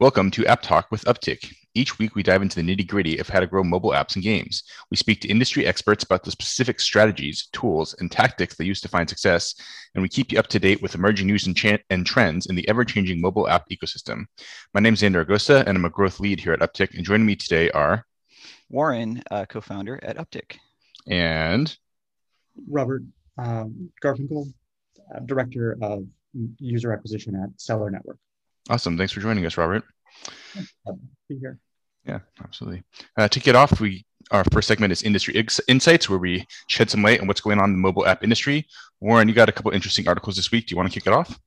Welcome to App Talk with Uptick. Each week, we dive into the nitty gritty of how to grow mobile apps and games. We speak to industry experts about the specific strategies, tools, and tactics they use to find success, and we keep you up to date with emerging news and, ch- and trends in the ever changing mobile app ecosystem. My name is Xander Agosta, and I'm a growth lead here at Uptick. And joining me today are Warren, uh, co founder at Uptick, and Robert um, Garfinkel, uh, director of user acquisition at Celer Network. Awesome. Thanks for joining us, Robert. Be here. Yeah, absolutely. Uh, to get off, we our first segment is industry Ex- insights, where we shed some light on what's going on in the mobile app industry. Warren, you got a couple interesting articles this week. Do you want to kick it off?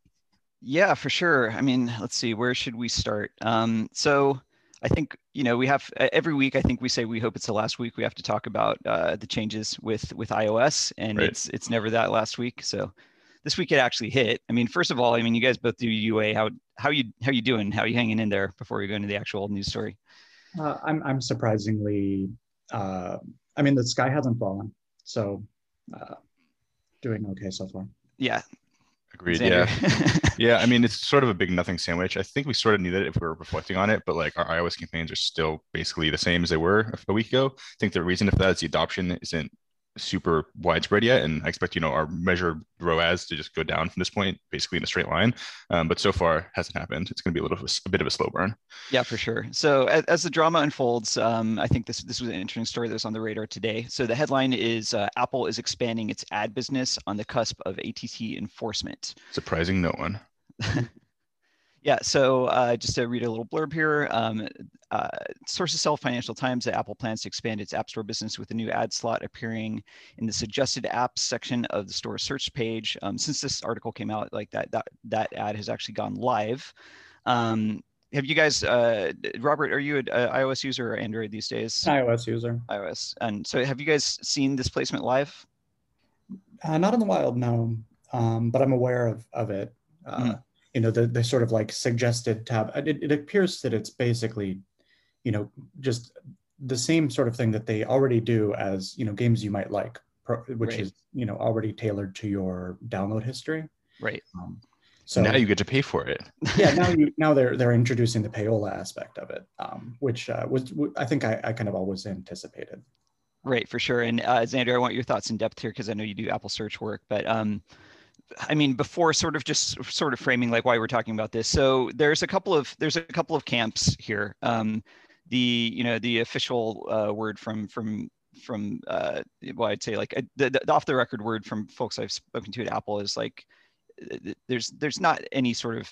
Yeah, for sure. I mean, let's see, where should we start? Um, so I think you know we have every week. I think we say we hope it's the last week. We have to talk about uh, the changes with with iOS, and right. it's it's never that last week. So this week it actually hit. I mean, first of all, I mean, you guys both do UA. How how you how you doing? How you hanging in there before we go into the actual news story? Uh, I'm I'm surprisingly. Uh, I mean, the sky hasn't fallen, so uh, doing okay so far. Yeah. Agreed. Xander. Yeah. yeah. I mean, it's sort of a big nothing sandwich. I think we sort of knew that if we were reflecting on it, but like our iOS campaigns are still basically the same as they were a week ago. I think the reason for that is the adoption isn't super widespread yet and i expect you know our measured roas to just go down from this point basically in a straight line. Um, but so far hasn't happened. It's going to be a little a bit of a slow burn. Yeah for sure. So as, as the drama unfolds um, i think this this was an interesting story that was on the radar today. So the headline is uh, apple is expanding its ad business on the cusp of att enforcement. Surprising no one Yeah, so uh, just to read a little blurb here, um, uh, sources tell Financial Times that Apple plans to expand its App Store business with a new ad slot appearing in the suggested apps section of the store search page. Um, since this article came out, like that, that that ad has actually gone live. Um, have you guys, uh, Robert? Are you an iOS user or Android these days? iOS user. iOS, and so have you guys seen this placement live? Uh, not in the wild, no, um, but I'm aware of of it. Mm you know the, the sort of like suggested tab it, it appears that it's basically you know just the same sort of thing that they already do as you know games you might like which right. is you know already tailored to your download history. Right. Um, so now you get to pay for it. Yeah now you now they're they're introducing the payola aspect of it um, which uh, was i think I, I kind of always anticipated. Right for sure. And uh, xander i want your thoughts in depth here because i know you do apple search work but um, I mean, before sort of just sort of framing like why we're talking about this. So there's a couple of there's a couple of camps here. Um, the you know the official uh, word from from from uh, well I'd say like uh, the, the off the record word from folks I've spoken to at Apple is like uh, there's there's not any sort of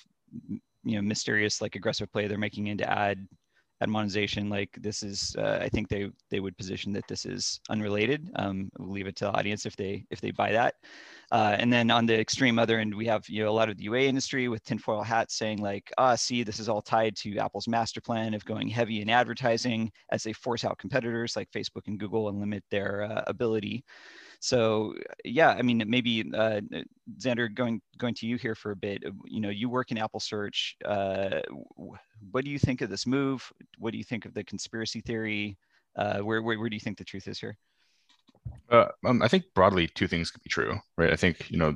you know mysterious like aggressive play they're making into ad ad monetization like this is uh, i think they they would position that this is unrelated um, we'll leave it to the audience if they if they buy that uh, and then on the extreme other end, we have you know a lot of the UA industry with tinfoil hats saying like, ah, see, this is all tied to Apple's master plan of going heavy in advertising as they force out competitors like Facebook and Google and limit their uh, ability. So yeah, I mean, maybe uh, Xander, going going to you here for a bit. Uh, you know, you work in Apple Search. Uh, what do you think of this move? What do you think of the conspiracy theory? Uh, where, where where do you think the truth is here? Uh, um, I think broadly two things could be true, right? I think you know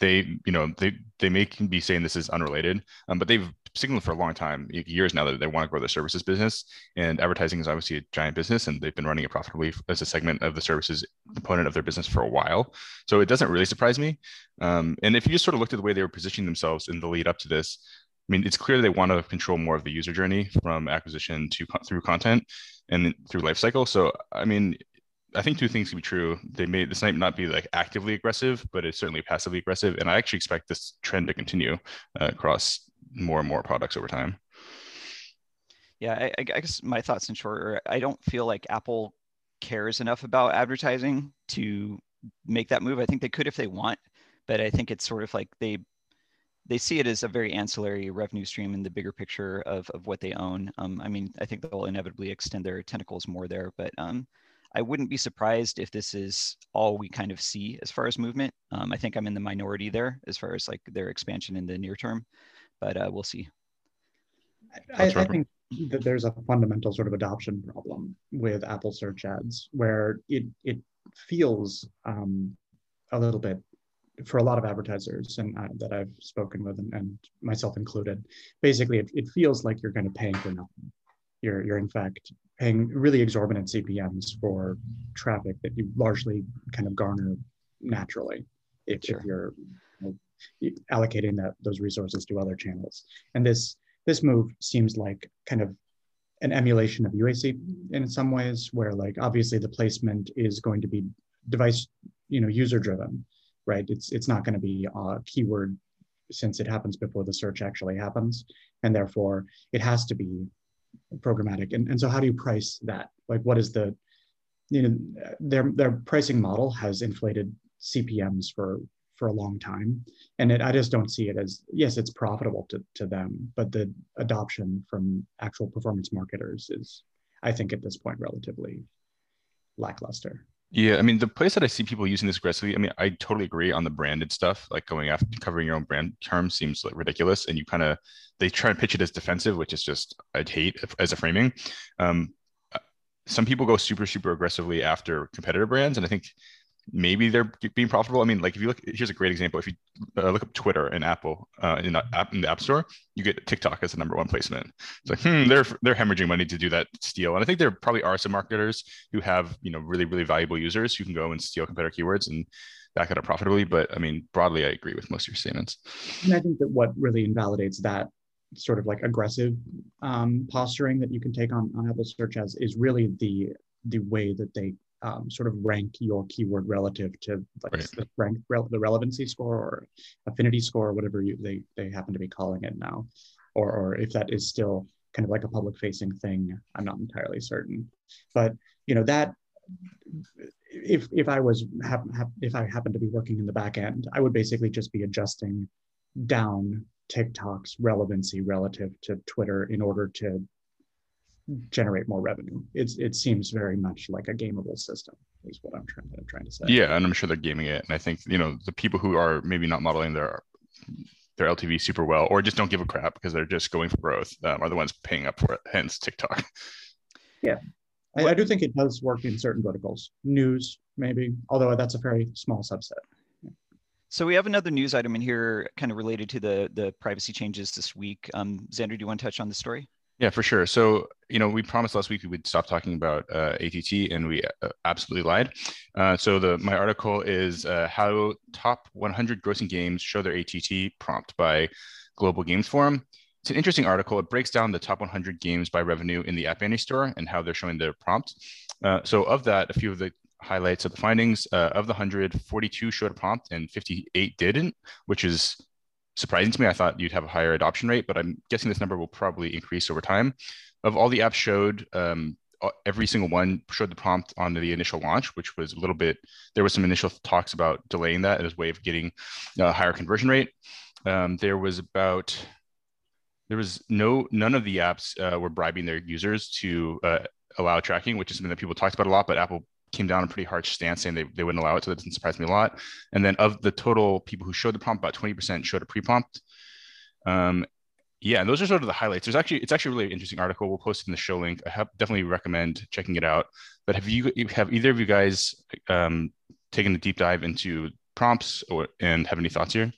they you know they they may be saying this is unrelated, um, but they've signaled for a long time, years now, that they want to grow their services business. And advertising is obviously a giant business, and they've been running it profitably as a segment of the services component of their business for a while. So it doesn't really surprise me. Um, and if you just sort of looked at the way they were positioning themselves in the lead up to this, I mean, it's clear they want to control more of the user journey from acquisition to through content and through lifecycle. So, I mean, I think two things can be true. They may this might not be like actively aggressive, but it's certainly passively aggressive, and I actually expect this trend to continue uh, across more and more products over time. Yeah, I, I, guess my thoughts in short are I don't feel like Apple cares enough about advertising to make that move. I think they could if they want, but I think it's sort of like they they see it as a very ancillary revenue stream in the bigger picture of, of what they own. Um, I mean, I think they'll inevitably extend their tentacles more there, but um, I wouldn't be surprised if this is all we kind of see as far as movement. Um, I think I'm in the minority there as far as like their expansion in the near term, but uh, we'll see. I, I, think that there's a fundamental sort of adoption problem with Apple search ads where it it feels um, a little bit for a lot of advertisers and uh, that I've spoken with, and, and myself included, basically it, it feels like you're going to pay for nothing. You're, you're in fact paying really exorbitant CPMs for traffic that you largely kind of garner naturally if, sure. if you're you know, allocating that those resources to other channels. And this this move seems like kind of an emulation of UAC in some ways, where like obviously the placement is going to be device, you know, user driven, right? It's it's not going to be a keyword since it happens before the search actually happens, and therefore it has to be programmatic. And, and so how do you price that? Like what is the you know their their pricing model has inflated CPMs for for a long time. And it, I just don't see it as, yes, it's profitable to, to them, but the adoption from actual performance marketers is, I think at this point, relatively lackluster. Yeah, I mean, the place that I see people using this aggressively, I mean, I totally agree on the branded stuff, like going after covering your own brand terms seems like ridiculous. And you kind of, they try and pitch it as defensive, which is just, I'd hate as a framing. Um, uh, some people go super, super aggressively after competitor brands. And I think maybe they're being profitable. I mean, like if you look, here's a great example. If you uh, look up Twitter and Apple uh, in, app, in the App Store, you get TikTok as the number one placement. It's like, hmm, they're they're hemorrhaging money to do that steal. And I think there probably are some marketers who have you know really really valuable users who can go and steal competitor keywords and back it up profitably. But I mean, broadly, I agree with most of your statements. And I think that what really invalidates that sort of like aggressive um, posturing that you can take on, on Apple search as is really the the way that they um, sort of rank your keyword relative to like right. the rank the relevancy score or affinity score or whatever you, they they happen to be calling it now, or or if that is still kind of like a public facing thing, I'm not entirely certain. But you know that if if I was hap, hap, if I happened to be working in the back end, I would basically just be adjusting down TikTok's relevancy relative to Twitter in order to generate more revenue. It's it seems very much like a gameable system is what I'm trying to trying to say. Yeah, and I'm sure they're gaming it. And I think you know the people who are maybe not modeling their their LTV super well, or just don't give a crap because they're just going for growth, um, are the ones paying up for it. Hence TikTok. Yeah, I, I do think it does work in certain verticals. News, maybe, although that's a very small subset. So we have another news item in here, kind of related to the the privacy changes this week. Um, Xander, do you want to touch on the story? Yeah, for sure. So, you know, we promised last week we would stop talking about uh, ATT, and we uh, absolutely lied. Uh, so, the my article is uh, how top 100 grossing games show their ATT prompt by Global Games Forum. It's an interesting article. It breaks down the top 100 games by revenue in the App Annie store and how they're showing their prompt. Uh, so, of that, a few of the highlights of the findings uh, of the 100, 42 showed a prompt and 58 didn't, which is surprising to me. I thought you'd have a higher adoption rate, but I'm guessing this number will probably increase over time. Of all the apps showed, um, every single one showed the prompt on the initial launch, which was a little bit. There was some initial talks about delaying that as a way of getting a higher conversion rate. Um, there was about there was no none of the apps uh, were bribing their users to uh, allow tracking, which is something that people talked about a lot. But Apple came down a pretty harsh stance saying they, they wouldn't allow it. So that didn't surprise me a lot. And then of the total people who showed the prompt, about 20% showed a pre-prompt. Um, yeah, those are sort of the highlights. There's actually it's actually a really interesting article. We'll post it in the show link. I have, definitely recommend checking it out. But have you have either of you guys um, taken a deep dive into prompts or and have any thoughts here?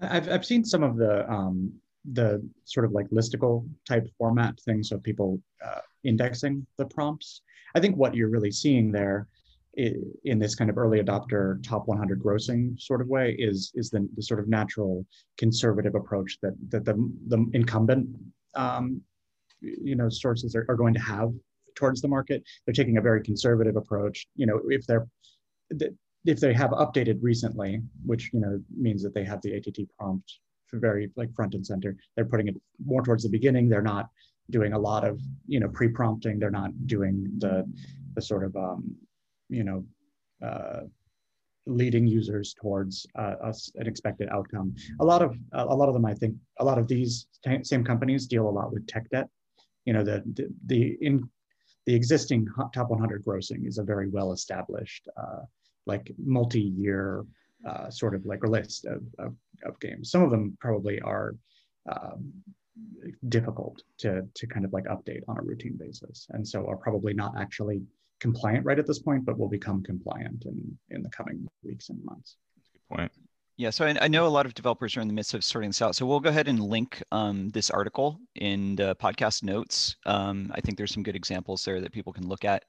I've I've seen some of the um, the sort of like listicle type format things of people uh, indexing the prompts. I think what you're really seeing there in this kind of early adopter top 100 grossing sort of way is is the, the sort of natural conservative approach that that the, the incumbent um, you know sources are, are going to have towards the market. They're taking a very conservative approach. You know if they're if they have updated recently which you know means that they have the att prompt very like front and center they're putting it more towards the beginning. They're not doing a lot of you know pre-prompting. They're not doing the the sort of um, you know uh, leading users towards uh, us an expected outcome. A lot of a lot of them i think a lot of these t- same companies deal a lot with tech debt. You know the the, the in the existing top 100 grossing is a very well established uh, like multi-year uh, sort of like list of, of, of, games. Some of them probably are um, difficult to to kind of like update on a routine basis and so are probably not actually compliant right at this point, but will become compliant in in the coming weeks and months. That's a Good point. Yeah, so I, I, know a lot of developers are in the midst of sorting this out. So we'll go ahead and link um, this article in the podcast notes. Um, I think there's some good examples there that people can look at.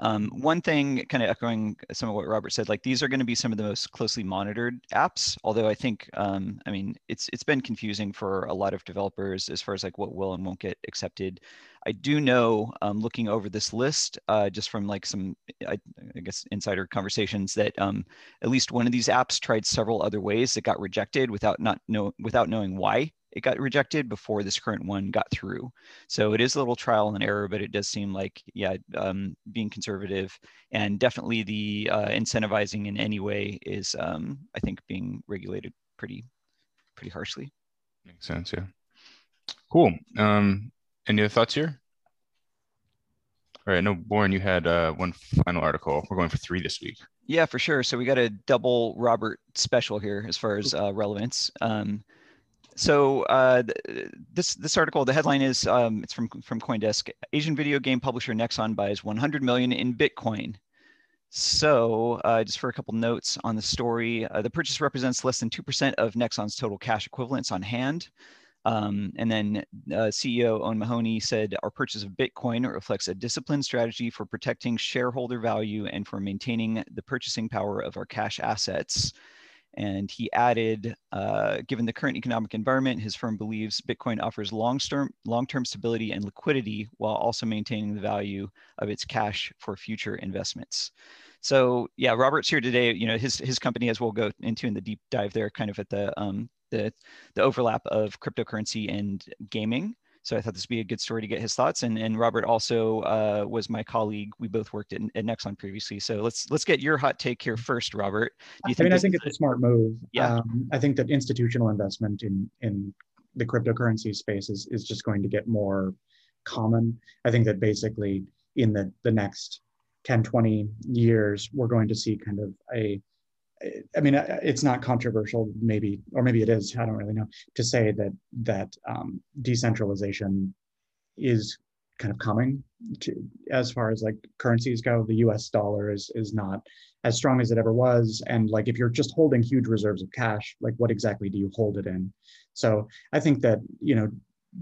Um, one thing, kind of echoing some of what Robert said, like these are going to be some of the most closely monitored apps. Although I think, um, I mean, it's it's been confusing for a lot of developers as far as like what will and won't get accepted. I do know, um, looking over this list, uh, just from like some, I, I guess, insider conversations, that um, at least one of these apps tried several other ways that got rejected without not know without knowing why it got rejected before this current one got through. So it is a little trial and error, but it does seem like, yeah, um, being conservative and definitely the uh, incentivizing in any way is, um, I think, being regulated pretty, pretty harshly. Makes sense. Yeah. Cool. Um, any other thoughts here? All right. No, Warren, you had uh, one final article. We're going for three this week. Yeah, for sure. So we got a double Robert special here as far as uh, relevance. Um, so uh, this this article, the headline is um, it's from from CoinDesk. Asian video game publisher Nexon buys 100 million in Bitcoin. So uh, just for a couple notes on the story, uh, the purchase represents less than two percent of Nexon's total cash equivalents on hand. Um, and then uh, CEO Owen Mahoney said, Our purchase of Bitcoin reflects a disciplined strategy for protecting shareholder value and for maintaining the purchasing power of our cash assets. And he added, uh, given the current economic environment, his firm believes Bitcoin offers long-term long-term stability and liquidity while also maintaining the value of its cash for future investments. So yeah, Robert's here today. You know, his his company, as we'll go into in the deep dive there, kind of at the um, the the overlap of cryptocurrency and gaming. So I thought this would be a good story to get his thoughts. And, and Robert also uh, was my colleague. We both worked at, at Nexon previously. So let's let's get your hot take here first, Robert. Do you think I mean, I think it's a smart move. Yeah. Um, I think that institutional investment in in the cryptocurrency space is, is just going to get more common. I think that basically in the, the next 10, 20 years, we're going to see kind of a I mean, it's not controversial, maybe, or maybe it is. I don't really know to say that that um, decentralization is kind of coming to, as far as like currencies go. The U.S. dollar is is not as strong as it ever was, and like if you're just holding huge reserves of cash, like what exactly do you hold it in? So I think that you know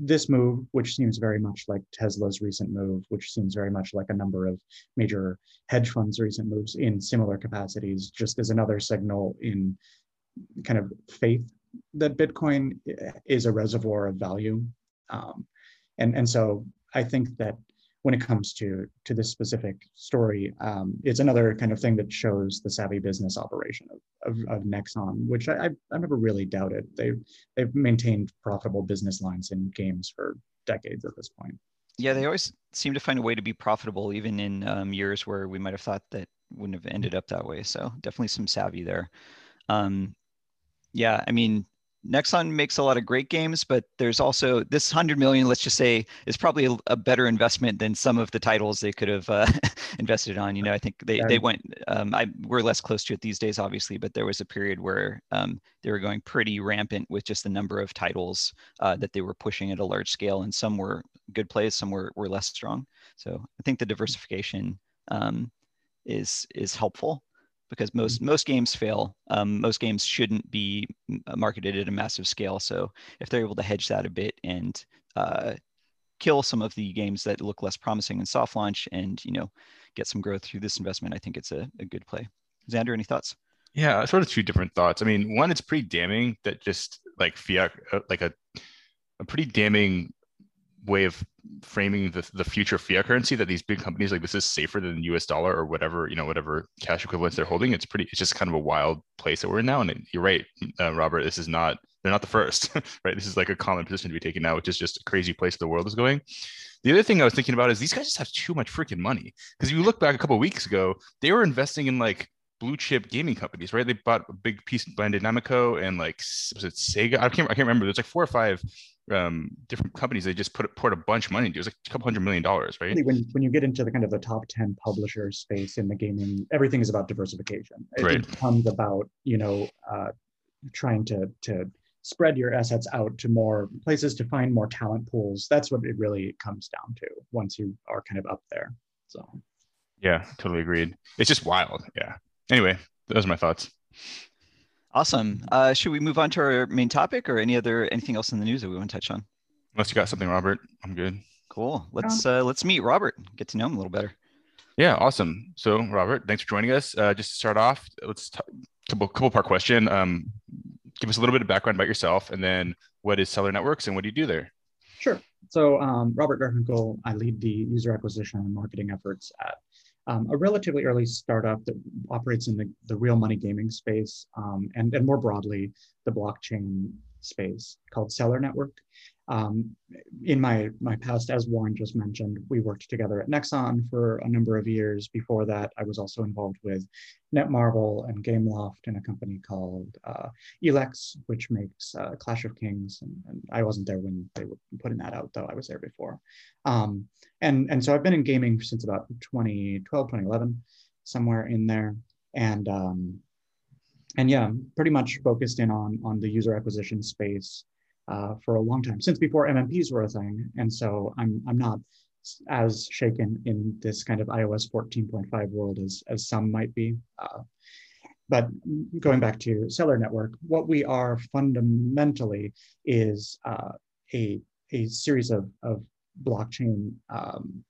this move, which seems very much like Tesla's recent move, which seems very much like a number of major hedge funds' recent moves in similar capacities, just as another signal in kind of faith that Bitcoin is a reservoir of value. Um, and, and so I think that when it comes to to this specific story, um, it's another kind of thing that shows the savvy business operation of, of, of Nexon, which I, I, never really doubted. They've they've maintained profitable business lines in games for decades at this point. Yeah, they always seem to find a way to be profitable, even in um, years where we might have thought that wouldn't have ended up that way. So definitely some savvy there. Um, yeah, I mean, Nexon makes a lot of great games, but there's also this 100 million, let's just say, is probably a, a better investment than some of the titles they could have uh, invested on. You know, I think they, yeah. they went, um, I, we're less close to it these days, obviously, but there was a period where um, they were going pretty rampant with just the number of titles uh, that they were pushing at a large scale. And some were good plays, some were, were less strong. So I think the diversification um, is, is helpful because most mm-hmm. most games fail. Um, most games shouldn't be uh, marketed at a massive scale. So if they're able to hedge that a bit and uh, kill some of the games that look less promising in soft launch and you know get some growth through this investment, I think it's a, a good play. Xander, any thoughts? Yeah, sort of two different thoughts. I mean, one, it's pretty damning that just like fiat, uh, like a a pretty damning way of framing the, the future fiat currency that these big companies like this is safer than the US dollar or whatever, you know, whatever cash equivalents they're holding. It's pretty, it's just kind of a wild place that we're in now. And you're right, uh, Robert, this is not, they're not the first, right? This is like a common position to be taken now, which is just a crazy place the world is going. The other thing I was thinking about is these guys just have too much freaking money. Because if you look back a couple weeks ago, they were investing in like blue chip gaming companies, right? They bought a big piece by Namco and like was it Sega? I can't I can't remember. There's like four or five um, different companies they just put poured a bunch of money into. It was like a couple hundred million dollars, right? When when you get into the kind of the top ten publisher space in the gaming, everything is about diversification. It right. becomes about you know uh, trying to to spread your assets out to more places to find more talent pools. That's what it really comes down to once you are kind of up there. So. Yeah, totally agreed. It's just wild. Yeah. Anyway, those are my thoughts. Awesome. Uh, should we move on to our main topic or any other anything else in the news that we want to touch on? Unless you got something, Robert, I'm good. Cool. Let's uh, let's meet Robert. Get to know him a little better. Yeah, awesome. So, Robert, thanks for joining us. Uh, just to start off, let's talk, couple couple part question. Um, give us a little bit of background about yourself, and then what is Celer Networks and what do you do there? Sure. So, um, Robert Garfinkel, I lead the user acquisition and marketing efforts at um, a relatively early startup that operates in the, the real money gaming space um, and, and more broadly, the blockchain space called Celer Network. Um, in my, my past, as Warren just mentioned, we worked together at Nexon for a number of years. Before that, I was also involved with Netmarble and Gameloft in a company called uh, Elex, which makes uh, Clash of Kings. And, and, I wasn't there when they were putting that out, though I was there before. Um, and, and so I've been in gaming since about 2012, 2011, somewhere in there. And um, and yeah, pretty much focused in on on the user acquisition space uh, for a long time, since before MMPs were a thing. And so I'm I'm not as shaken in this kind of iOS 14.5 world as as some might be. Uh, but going back to Celer Network, what we are fundamentally is uh, a a series of of blockchain um,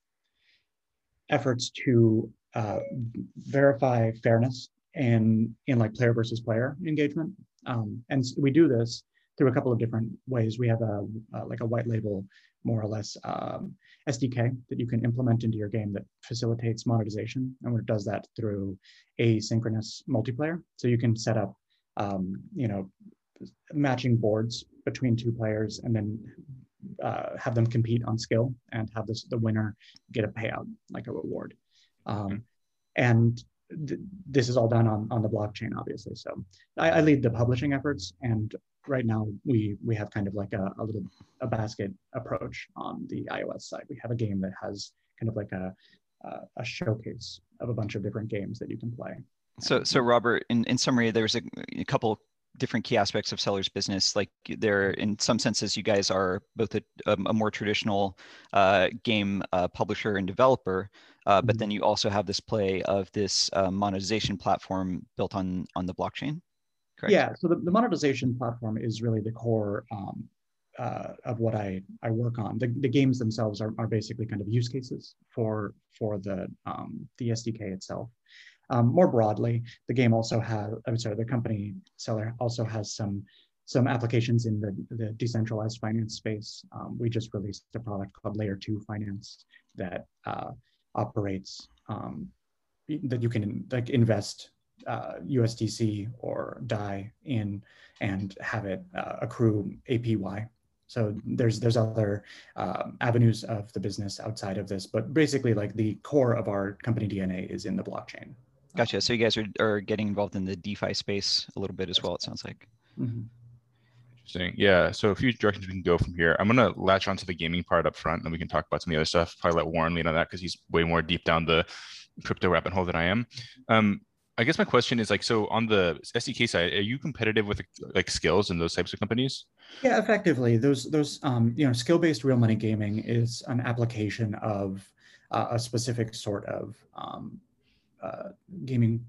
efforts to uh, verify fairness in in like player versus player engagement. Um, and we do this through a couple of different ways. We have a, like a white label, more or less, um, SDK that you can implement into your game that facilitates monetization, and it does that through asynchronous multiplayer. So you can set up, um, you know, matching boards between two players, and then uh, have them compete on skill, and have this the winner get a payout like a reward. Um, and th- this is all done on, on the blockchain, obviously. So I, I, lead the publishing efforts, and right now we we have kind of like a, a little a basket approach on the iOS side. We have a game that has kind of like a a showcase of a bunch of different games that you can play. So, so Robert, in, in summary, there's a, a couple different key aspects of Celer's business. Like there, in some senses, you guys are both a, a more traditional uh, game uh, publisher and developer, uh, but mm-hmm. then you also have this play of this uh, monetization platform built on on the blockchain. Correct? Yeah. So the, the monetization platform is really the core um, uh, of what I, I work on. The, the games themselves are, are basically kind of use cases for for the um, the SDK itself. Um, more broadly, the game also has, I'm sorry, the company Celer also has some some applications in the, the decentralized finance space. Um, we just released a product called Layer 2 Finance that uh, operates um, that you can like invest uh, USDC or DAI in and have it uh, accrue APY. So there's there's other um, avenues of the business outside of this, but basically like the core of our company DNA is in the blockchain. Gotcha. So you guys are, are getting involved in the DeFi space a little bit as well, it sounds like. Mm-hmm. Interesting. Yeah. So a few directions we can go from here. I'm going to latch onto the gaming part up front, and we can talk about some of the other stuff. Probably let Warren lead on that because he's way more deep down the crypto rabbit hole than I am. Um, I guess my question is like, so on the SDK side, are you competitive with like Skillz and those types of companies? Yeah, effectively, those those um, you know skill-based real money gaming is an application of uh, a specific sort of um, uh, gaming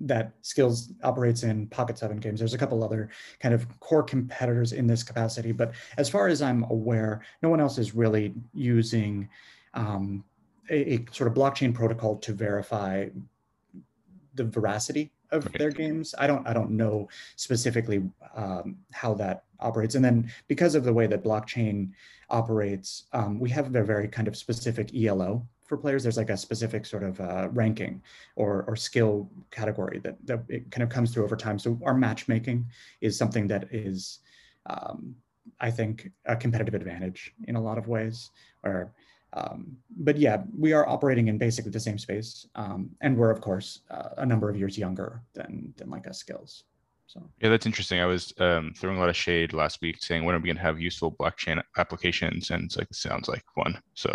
that Skillz operates in pocket seven games. There's a couple other kind of core competitors in this capacity but as far as i'm aware no one else is really using um, a, a, sort of blockchain protocol to verify the veracity of their games. I don't i don't know specifically um, how that operates. And then because of the way that blockchain operates um, we have a very kind of specific elo for players, there's like a specific sort of uh, ranking or, or skill category that, that it kind of comes through over time. So our matchmaking is something that is, um, I think, a competitive advantage in a lot of ways. Or, um, but yeah, we are operating in basically the same space, um, and we're of course uh, a number of years younger than than like us Skillz. So yeah, that's interesting. I was um, throwing a lot of shade last week, saying when are we going to have useful blockchain applications, and it's like it sounds like one. So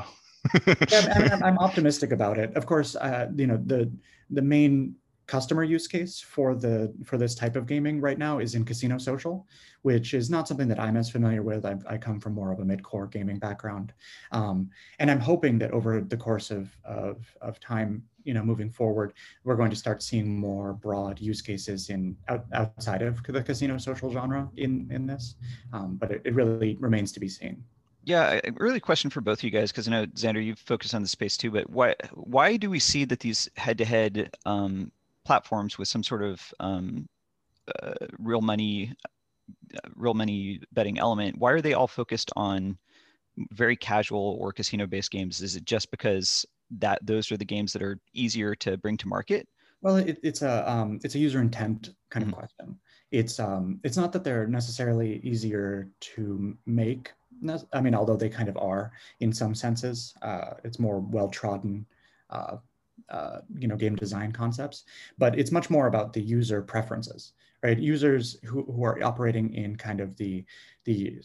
yeah, I'm, I'm, optimistic about it. Of course, uh, you know the the main customer use case for the for this type of gaming right now is in casino social, which is not something that I'm as familiar with. I, I come from more of a mid-core gaming background, um, and I'm hoping that over the course of, of of time, you know, moving forward, we're going to start seeing more broad use cases in out, outside of the casino social genre in in this, um, but it, it really remains to be seen. Yeah, really question for both of you guys because I know Xander, you've focused on the space too. But why why do we see that these head-to-head um, platforms with some sort of um, uh, real money, uh, real money betting element, why are they all focused on very casual or casino-based games? Is it just because that those are the games that are easier to bring to market? Well, it, it's a um, it's a user intent kind mm-hmm. of question. It's um, it's not that they're necessarily easier to make. I mean, although they kind of are in some senses, uh, it's more well trodden uh, uh, you know game design concepts but it's much more about the user preferences right? Users who, who are operating in kind of the the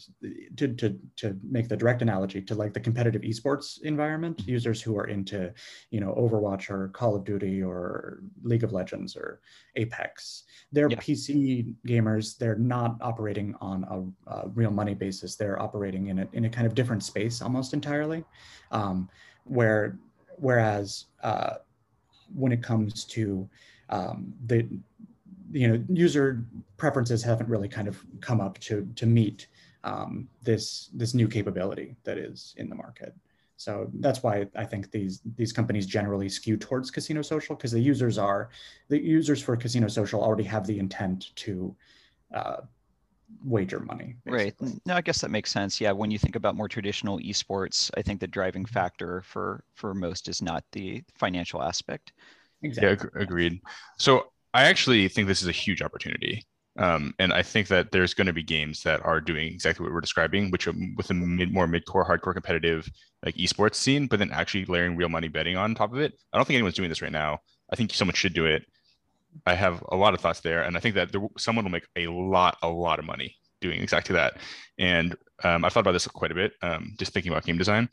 to, to to make the direct analogy to like the competitive esports environment mm-hmm. users who are into you know overwatch or call of duty or league of legends or apex. They're yeah. pc gamers. They're not operating on a, a, real money basis. They're operating in a, in a kind of different space almost entirely. Um, where whereas uh, when it comes to um, the you know user preferences haven't really kind of come up to to meet um, this this new capability that is in the market. So that's why I think these these companies generally skew towards casino social because the users are the users for casino social already have the intent to uh, wager money. Basically. Right. No, I guess that makes sense. Yeah, when you think about more traditional esports, I think the driving factor for for most is not the financial aspect. Exactly. Yeah, agreed. So I actually think this is a huge opportunity. Um, and I think that there's going to be games that are doing exactly what we're describing, which are with a mid, more mid-core, hardcore competitive like esports scene, but then actually layering real money betting on top of it. I don't think anyone's doing this right now. I think someone should do it. I have a lot of thoughts there, and I think that there, someone will make a lot, a lot of money doing exactly that. And um, I've thought about this quite a bit, um, just thinking about game design.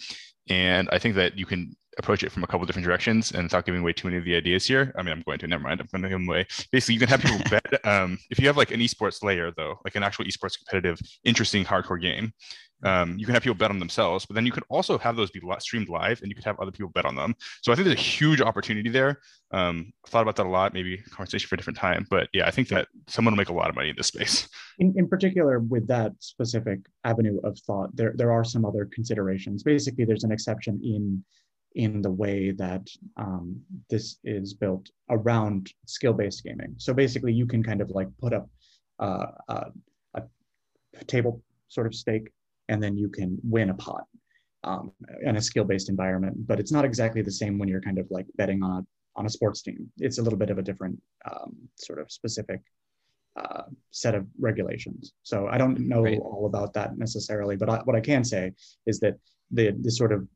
And I think that you can approach it from a couple different directions and without giving away too many of the ideas here. I mean, I'm going to, never mind. I'm going to give them away. Basically, you can have people bet. Um, if you have like an esports layer, though, like an actual esports competitive, interesting hardcore game, um, you can have people bet on themselves, but then you can also have those be streamed live and you could have other people bet on them. So I think there's a huge opportunity there. Um, thought about that a lot, maybe conversation for a different time. But yeah, I think that someone will make a lot of money in this space. In, in particular, with that specific avenue of thought, there, there are some other considerations. Basically, there's an exception in in the way that um, this is built around skill-based gaming. So basically, you can kind of like put up uh, uh, a table sort of stake and then you can win a pot um, in a skill-based environment. But it's not exactly the same when you're kind of like betting on a on a sports team. It's a little bit of a different um, sort of specific uh, set of regulations. So I don't know right. all about that necessarily, but I, what I can say is that the the sort of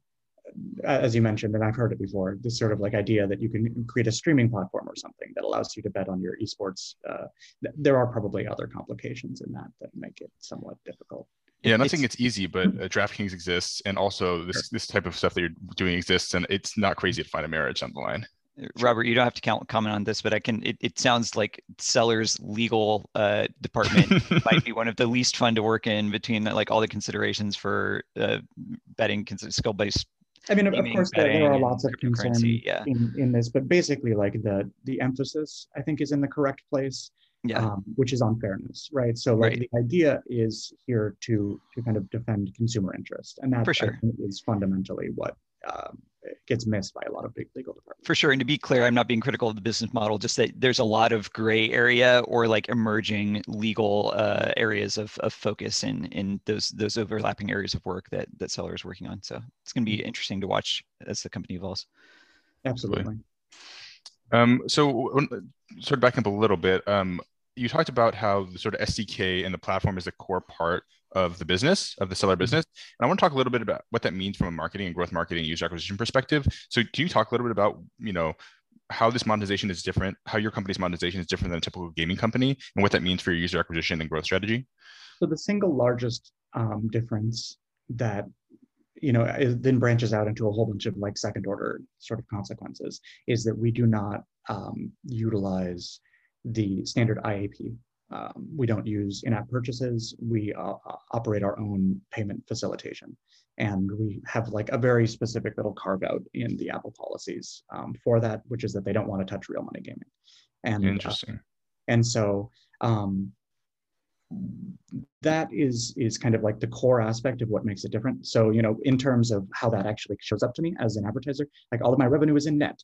as you mentioned, and I've heard it before, this sort of like idea that you can create a streaming platform or something that allows you to bet on your esports. Uh, th- there are probably other complications in that that make it somewhat difficult. Yeah, not saying it's easy, but uh, DraftKings exists, and also this this type of stuff that you're doing exists, and it's not crazy to find a marriage on the line. Uh, Robert, you don't have to count, comment on this, but I can. It, it sounds like Celer's legal uh, department might be one of the least fun to work in between like all the considerations for uh, betting skill based. I mean, of, of course, there, there, are lots of concerns yeah. in, in this, but basically, like the the emphasis, I think, is in the correct place yeah. Um, which is on fairness, right? So like right. the idea is here to to kind of defend consumer interest, and that sure. is fundamentally what um, gets missed by a lot of big legal departments. For sure, and to be clear, I'm not being critical of the business model. Just that there's a lot of gray area or like emerging legal uh, areas of, of focus in in those those overlapping areas of work that that Celer is working on. So it's going to be mm-hmm. interesting to watch as the company evolves. Absolutely. Um, so, sort of backing up a little bit, um, you talked about how the sort of SDK and the platform is a core part of the business of the Celer mm-hmm. business. And I want to talk a little bit about what that means from a marketing and growth marketing user acquisition perspective. So can you talk a little bit about, you know, how this monetization is different, how your company's monetization is different than a typical gaming company and what that means for your user acquisition and growth strategy? So the single largest um, difference that you know then branches out into a whole bunch of like second order sort of consequences is that we do not um, utilize the standard IAP. Um, we don't use in-app purchases. We uh, operate our own payment facilitation, and we have like a very specific little carve out in the Apple policies um, for that, which is that they don't want to touch real money gaming. And interesting. Uh, and so um, that is is kind of like the core aspect of what makes it different. So you know, in terms of how that actually shows up to me as an advertiser, like all of my revenue is in net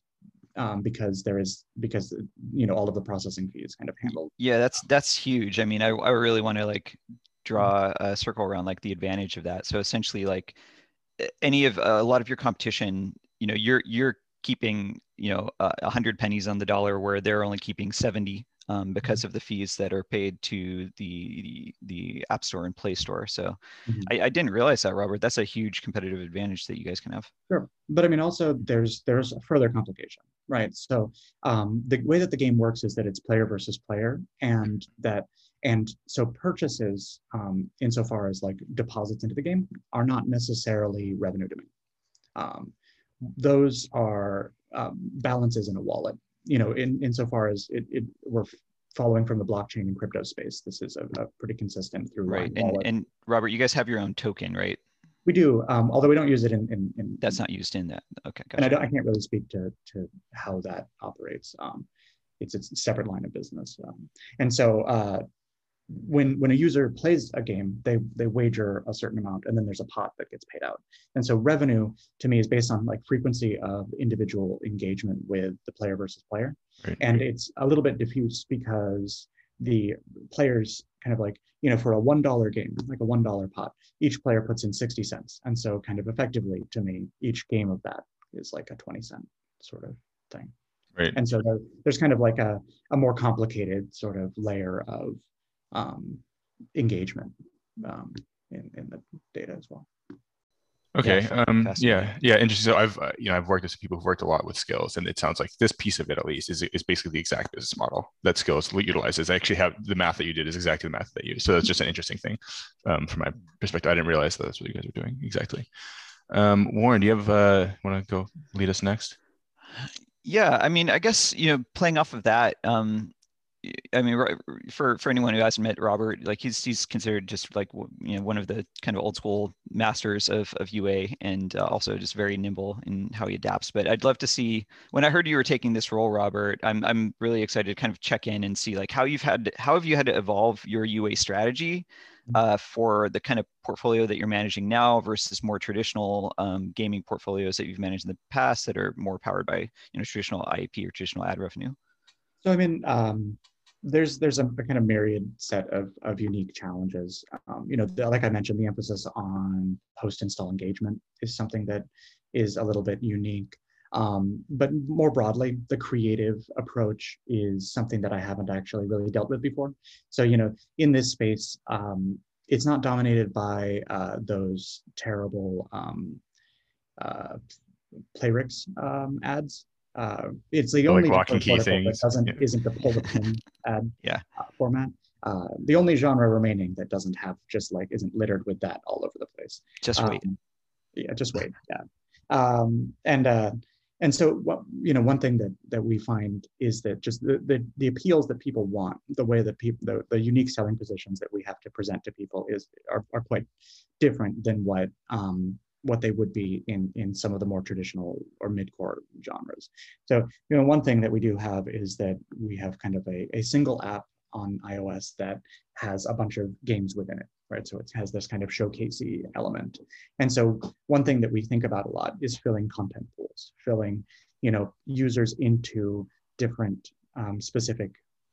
um, because there is because you know all of the processing fees kind of handled. Yeah, that's that's huge. I mean, I I really want to like draw a circle around like the advantage of that. So essentially, like any of uh, a lot of your competition, you know, you're you're keeping you know a uh, hundred pennies on the dollar where they're only keeping 70 um, because of the fees that are paid to the, the, the App Store and Play Store. So mm-hmm. I, I, didn't realize that, Robert. That's a huge competitive advantage that you guys can have. Sure, but I mean, also there's there's a further complication, right? So um, the way that the game works is that it's player versus player, and that and so purchases, um, insofar as like deposits into the game, are not necessarily revenue to me. Um, those are um, balances in a wallet you know, in insofar as it, it we're following from the blockchain and crypto space, this is a, a pretty consistent through right. And, and Robert, you guys have your own token, right? We do, um, although we don't use it in. in, in That's not used in that. Okay, gotcha. And I, don't, I can't really speak to to how that operates. Um, it's a separate line of business, um, and so uh, when when a user plays a game, they they wager a certain amount, and then there's a pot that gets paid out. And so revenue to me is based on like frequency of individual engagement with the player versus player, right. and it's a little bit diffuse because the players kind of like you know for a one dollar game, like a one dollar pot, each player puts in sixty cents, and so kind of effectively to me, each game of that is like a twenty cent sort of thing. Right. And so there, there's kind of like a, a more complicated sort of layer of um, engagement um, in, in the data as well. Okay. Yeah, um, yeah. Yeah. Interesting. So I've, uh, you know, I've worked with people who've worked a lot with Skillz and it sounds like this piece of it, at least is, is basically the exact business model that Skillz utilizes. I actually have the math that you did is exactly the math that you, so that's just an interesting thing um, from my perspective. I didn't realize that that's what you guys are doing. Exactly. Um, Warren, do you have, uh, want to go lead us next? Yeah. I mean, I guess, you know, playing off of that, um, I mean, for for anyone who hasn't met Robert, like he's he's considered just like you know one of the kind of old school masters of of UA, and uh, also just very nimble in how he adapts. But I'd love to see when I heard you were taking this role, Robert. I'm I'm really excited to kind of check in and see like how you've had how have you had to evolve your UA strategy mm-hmm. uh, for the kind of portfolio that you're managing now versus more traditional um, gaming portfolios that you've managed in the past that are more powered by you know traditional IAP or traditional ad revenue. So I mean, um, there's there's a, a, kind of myriad set of, of unique challenges. Um, you know, the, like I mentioned, the emphasis on post-install engagement is something that is a little bit unique. Um, but more broadly, the creative approach is something that I haven't actually really dealt with before. So, you know, in this space, um, it's not dominated by uh, those terrible um, uh, Playrix um, ads uh, it's the only like key that doesn't yeah. isn't the pull the pin ad yeah. uh, format. Uh, the only genre remaining that doesn't have just like isn't littered with that all over the place. Just wait. Um, yeah, just wait. Yeah, um, and uh, and so what you know, one thing that that we find is that just the the, the appeals that people want, the way that people the, the unique selling positions that we have to present to people is are, are quite different than what um, what they would be in in some of the more traditional or mid-core genres. So, you know, one thing that we do have is that we have kind of a, a single app on iOS that has a bunch of games within it, right? So it has this kind of showcasey element. And so one thing that we think about a lot is filling content pools, filling, you know, users into different um, specific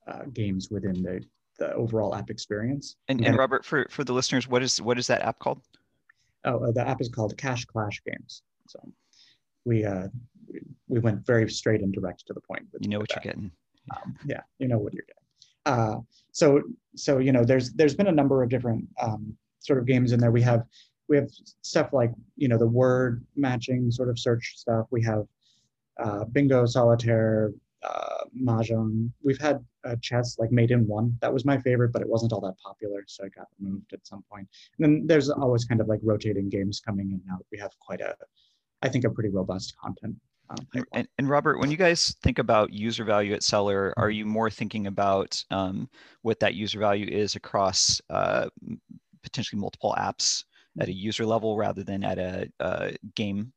uh, games within the the overall app experience. And, and, and Robert, for for the listeners, what is what is that app called? Oh, the app is called Cash Clash Games. So we uh, we went very straight and direct to the point. With, you know what that. you're getting. Um, yeah, you know what you're getting. Uh, so so you know, there's there's been a number of different um, sort of games in there. We have we have stuff like you know the word matching sort of search stuff. We have uh, bingo, solitaire, uh, mahjong. We've had uh, chess like Mate in One. That was my favorite, but it wasn't all that popular, so it got removed at some point. And then there's always kind of like rotating games coming in now. We have quite a, I think, a pretty robust content Um, and, and, Robert, when you guys think about user value at Celer, are you more thinking about um, what that user value is across uh, potentially multiple apps at a user level rather than at a, a game?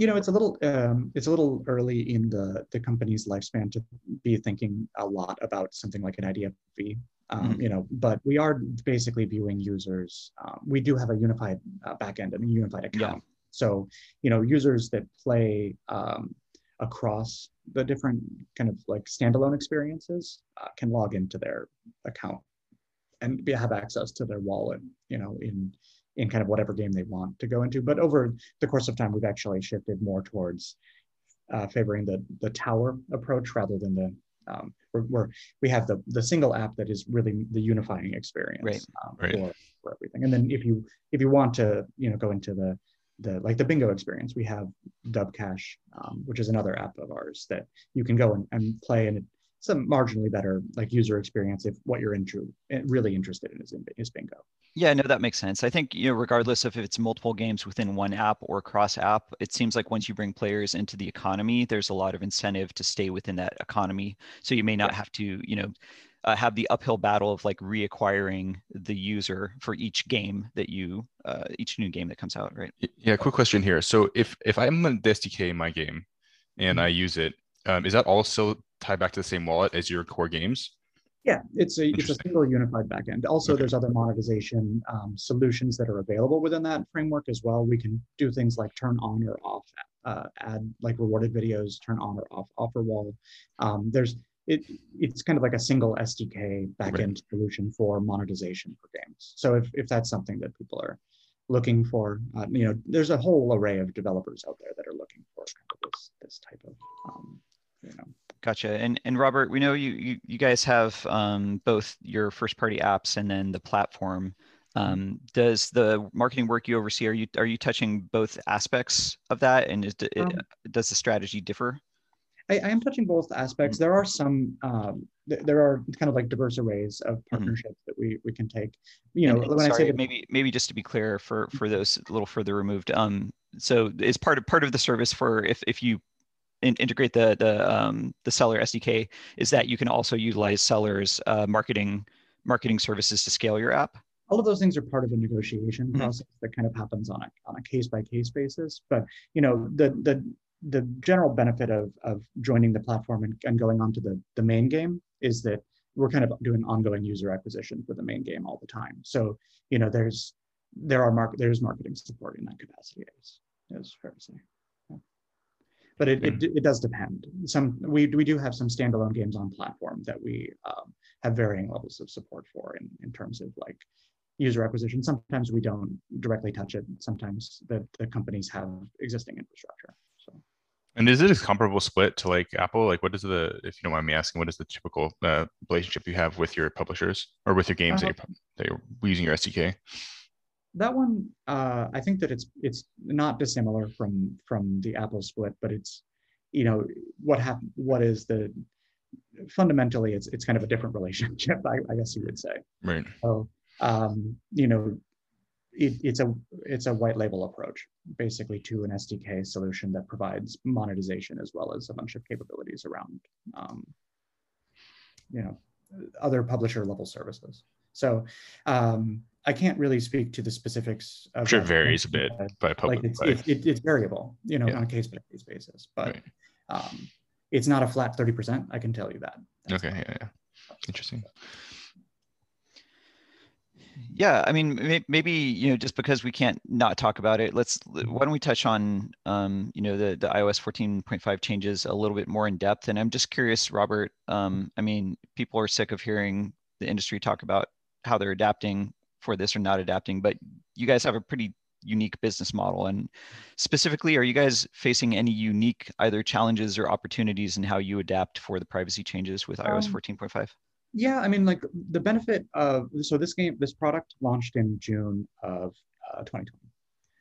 You know, it's a little um, it's a little early in the the company's lifespan to be thinking a lot about something like an IDFV. Um, mm-hmm. You know, but we are basically viewing users. Um, we do have a unified uh, backend and a unified account. Yeah so, you know, users that play um, across the different kind of like standalone experiences uh, can log into their account and be, have access to their wallet, you know, in in kind of whatever game they want to go into. But over the course of time, we've actually shifted more towards uh, favoring the the tower approach rather than the um, where, we have the the single app that is really the unifying experience right. Um, right. For, for everything. And then if you if you want to you know go into the the like the bingo experience we have dubcash um, which is another app of ours that you can go and, and play and it's a marginally better like user experience if what you're into eh, really interested in is, is bingo yeah no that makes sense. I think you know regardless of if it's multiple games within one app or cross app it seems like once you bring players into the economy there's a lot of incentive to stay within that economy. So you may not have to you know uh, have the uphill battle of like reacquiring the user for each game that you uh, each new game that comes out right? Yeah quick question here. So if if i'm the sdk in my game and mm-hmm. i use it um, is that also tied back to the same wallet as your core games yeah, it's a it's a single unified backend. Also, okay. there's other monetization um, solutions that are available within that framework as well. We can do things like turn on or off uh, add like rewarded videos, turn on or off offer wall. Um, there's it, it's kind of like a single SDK backend right. solution for monetization for games. So if, if that's something that people are looking for, uh, you know, there's a whole array of developers out there that are looking for kind of this, this type of, um, you know. Gotcha. And and Robert, we know you you, you guys have um, both your first party apps and then the platform. Mm-hmm. Um, does the marketing work you oversee are you are you touching both aspects of that, and is, um, does the strategy differ? I, I am touching both aspects. Mm-hmm. There are some, um, th- there are kind of like diverse arrays of mm-hmm. partnerships mm-hmm. that we we can take. You know, and, when sorry, I say that, maybe maybe just to be clear for for those a little further removed. Um, so is part of part of the service for if if you in, integrate the the um, the Celer SDK is that you can also utilize Celer's uh, marketing marketing services to scale your app all of those things are part of a negotiation mm-hmm. process that kind of happens on a on a case by case basis but you know the the the general benefit of, of joining the platform and, and going on to the, the main game is that we're kind of doing ongoing user acquisition for the main game all the time. So, you know, there's there are market there's marketing support in that capacity. Is, is fair to say. But it, it, it does depend. Some we we do have some standalone games on platform that we um, have varying levels of support for in, in terms of like user acquisition. Sometimes we don't directly touch it. Sometimes the, the companies have existing infrastructure. So. And is it a comparable split to like Apple? Like, what is the, if you don't mind me asking, what is the typical uh, relationship you have with your publishers or with your games uh, that, you're, that you're using your SDK? That one, uh, I think that it's it's not dissimilar from from the Apple split, but it's, you know, what happened? What is the fundamentally? It's it's kind of a different relationship, I, I guess you would say. Right. So, um, you know, it, it's a it's a white label approach basically to an SDK solution that provides monetization as well as a bunch of capabilities around um, you know other publisher level services. So um, I can't really speak to the specifics. Of sure, it varies a bit by public. Like it's, by... it, it, it's variable, you know, yeah. on a case by case basis, but right. um, it's not a flat thirty percent. I can tell you that. That's okay, yeah, yeah, interesting yeah i mean maybe you know just because we can't not talk about it let's why don't we touch on um, you know the, the ios 14.5 changes a little bit more in depth and i'm just curious robert um, i mean people are sick of hearing the industry talk about how they're adapting for this or not adapting but you guys have a pretty unique business model and specifically are you guys facing any unique either challenges or opportunities in how you adapt for the privacy changes with ios 14.5 um, yeah, I mean, like the benefit of so this game, this product launched in June of uh, 2020,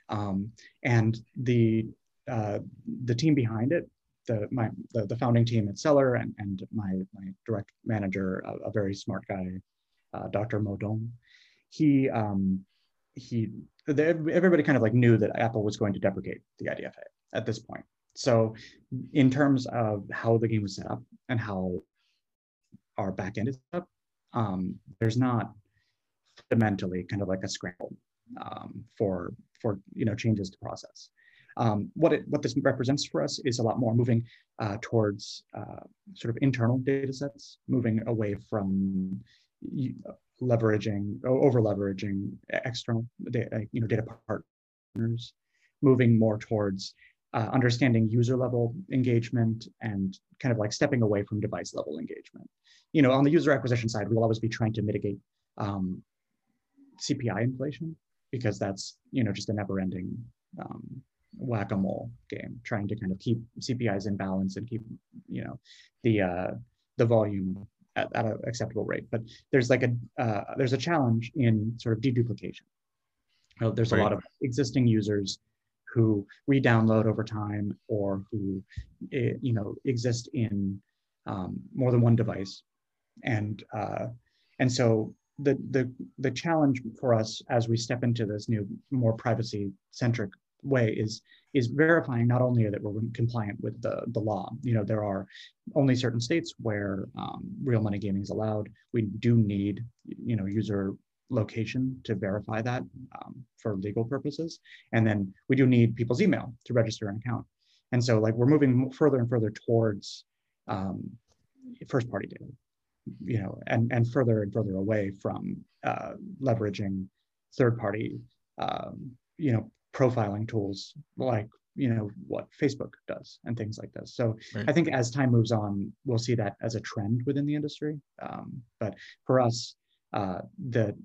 um, and the uh, the team behind it, the my the, the founding team at Celer and and my my direct manager, a, a very smart guy, uh, Dr. Mo Dong, he um, he everybody kind of like knew that Apple was going to deprecate the IDFA at this point. So, in terms of how the game was set up and how our backend is set up, um, there's not fundamentally kind of like a scramble um, for for you know changes to process. Um, what it what this represents for us is a lot more moving uh, towards uh, sort of internal data sets, moving away from leveraging over leveraging external data, you know data partners, moving more towards uh, understanding user level engagement and kind of like stepping away from device level engagement. You know, on the user acquisition side, we will always be trying to mitigate um, CPI inflation because that's you know just a never-ending um, whack-a-mole game, trying to kind of keep CPIs in balance and keep you know the uh, the volume at, at an acceptable rate. But there's like a uh, there's a challenge in sort of deduplication. You know, there's right. a lot of existing users who re-download over time or who eh, you know exist in um, more than one device, and uh, and so the the the challenge for us as we step into this new more privacy centric way is is verifying not only that we're compliant with the the law. You know there are only certain states where um, real money gaming is allowed. We do need you know user location to verify that um, for legal purposes. And then we do need people's email to register an account. And so like we're moving further and further towards um, first party data you know, and, and further and further away from uh, leveraging third party, um, you know, profiling tools like, you know, what Facebook does and things like this. So right. I think as time moves on, we'll see that as a trend within the industry. Um, but for us, uh, the,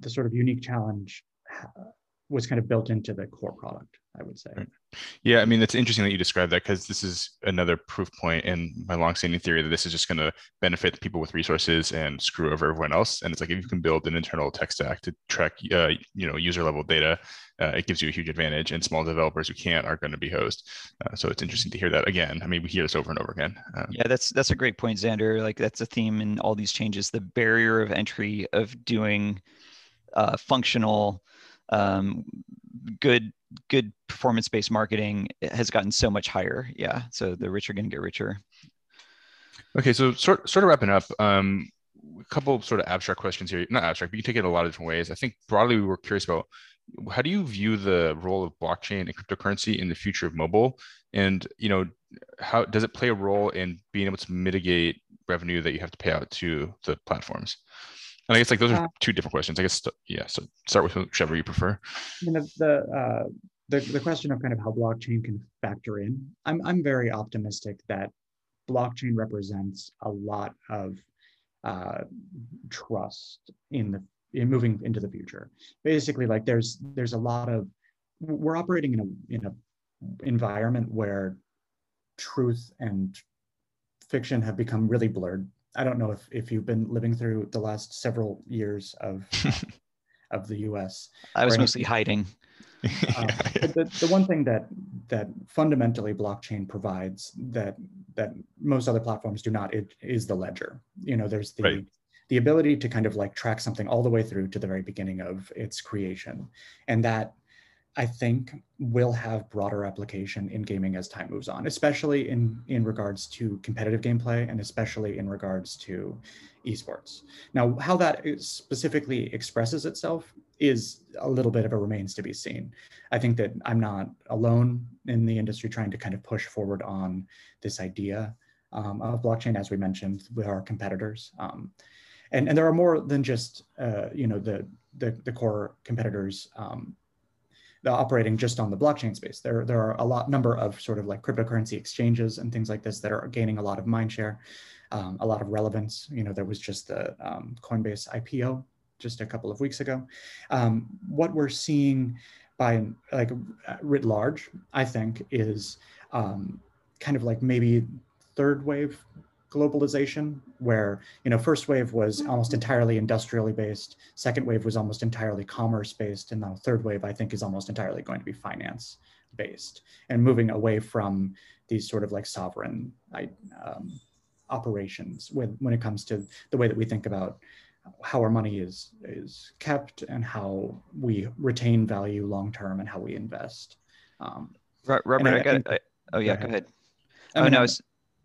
the sort of unique challenge uh, was kind of built into the core product, I would say. Right. Yeah, I mean, it's interesting that you describe that because this is another proof point in my longstanding theory that this is just going to benefit people with resources and screw over everyone else. And it's like if you can build an internal tech stack to track, uh, you know, user level data, uh, it gives you a huge advantage. And small developers who can't are going to be host. Uh, so it's interesting to hear that again. I mean, we hear this over and over again. Um, yeah, that's that's a great point, Xander. Like that's a theme in all these changes. The barrier of entry of doing uh, functional um, good good performance based marketing has gotten so much higher. Yeah, so the rich are going to get richer. Okay, so sort sort of wrapping up. Um, a couple of sort of abstract questions here. Not abstract, but you take it a lot of different ways. I think broadly we were curious about how do you view the role of blockchain and cryptocurrency in the future of mobile, and you know how does it play a role in being able to mitigate revenue that you have to pay out to the platforms? And I guess like those are uh, two different questions. I guess yeah. So start with whichever you prefer. You know the uh, the the question of kind of how blockchain can factor in. I'm I'm very optimistic that blockchain represents a lot of uh, trust in the in moving into the future. Basically, like there's there's a lot of we're operating in a in a environment where truth and fiction have become really blurred I don't know if, if you've been living through the last several years of of the U.S. I was mostly hiding. Um, the, the one thing that that fundamentally blockchain provides that that most other platforms do not it, is the ledger. You know, there's the right. the ability to kind of like track something all the way through to the very beginning of its creation, and that I think will have broader application in gaming as time moves on, especially in, in regards to competitive gameplay and especially in regards to esports. Now, how that specifically expresses itself is a little bit of a remains to be seen. I think that I'm not alone in the industry trying to kind of push forward on this idea um, of blockchain, as we mentioned, with our competitors. Um, and, and there are more than just, uh, you know, the, the, the core competitors um, operating just on the blockchain space. There, there are a lot number of sort of like cryptocurrency exchanges and things like this that are gaining a lot of mindshare, um, a lot of relevance. You know, there was just the um, Coinbase IPO just a couple of weeks ago. Um, what we're seeing by like writ large, I think, is um, kind of like maybe third wave globalization where you know first wave was almost entirely industrially based second wave was almost entirely commerce based and now third wave i think is almost entirely going to be finance based and moving away from these sort of like sovereign um, operations when, when it comes to the way that we think about how our money is is kept and how we retain value long term and how we invest um, Robert, I, I got Oh yeah, go ahead. I oh mean, no, I was,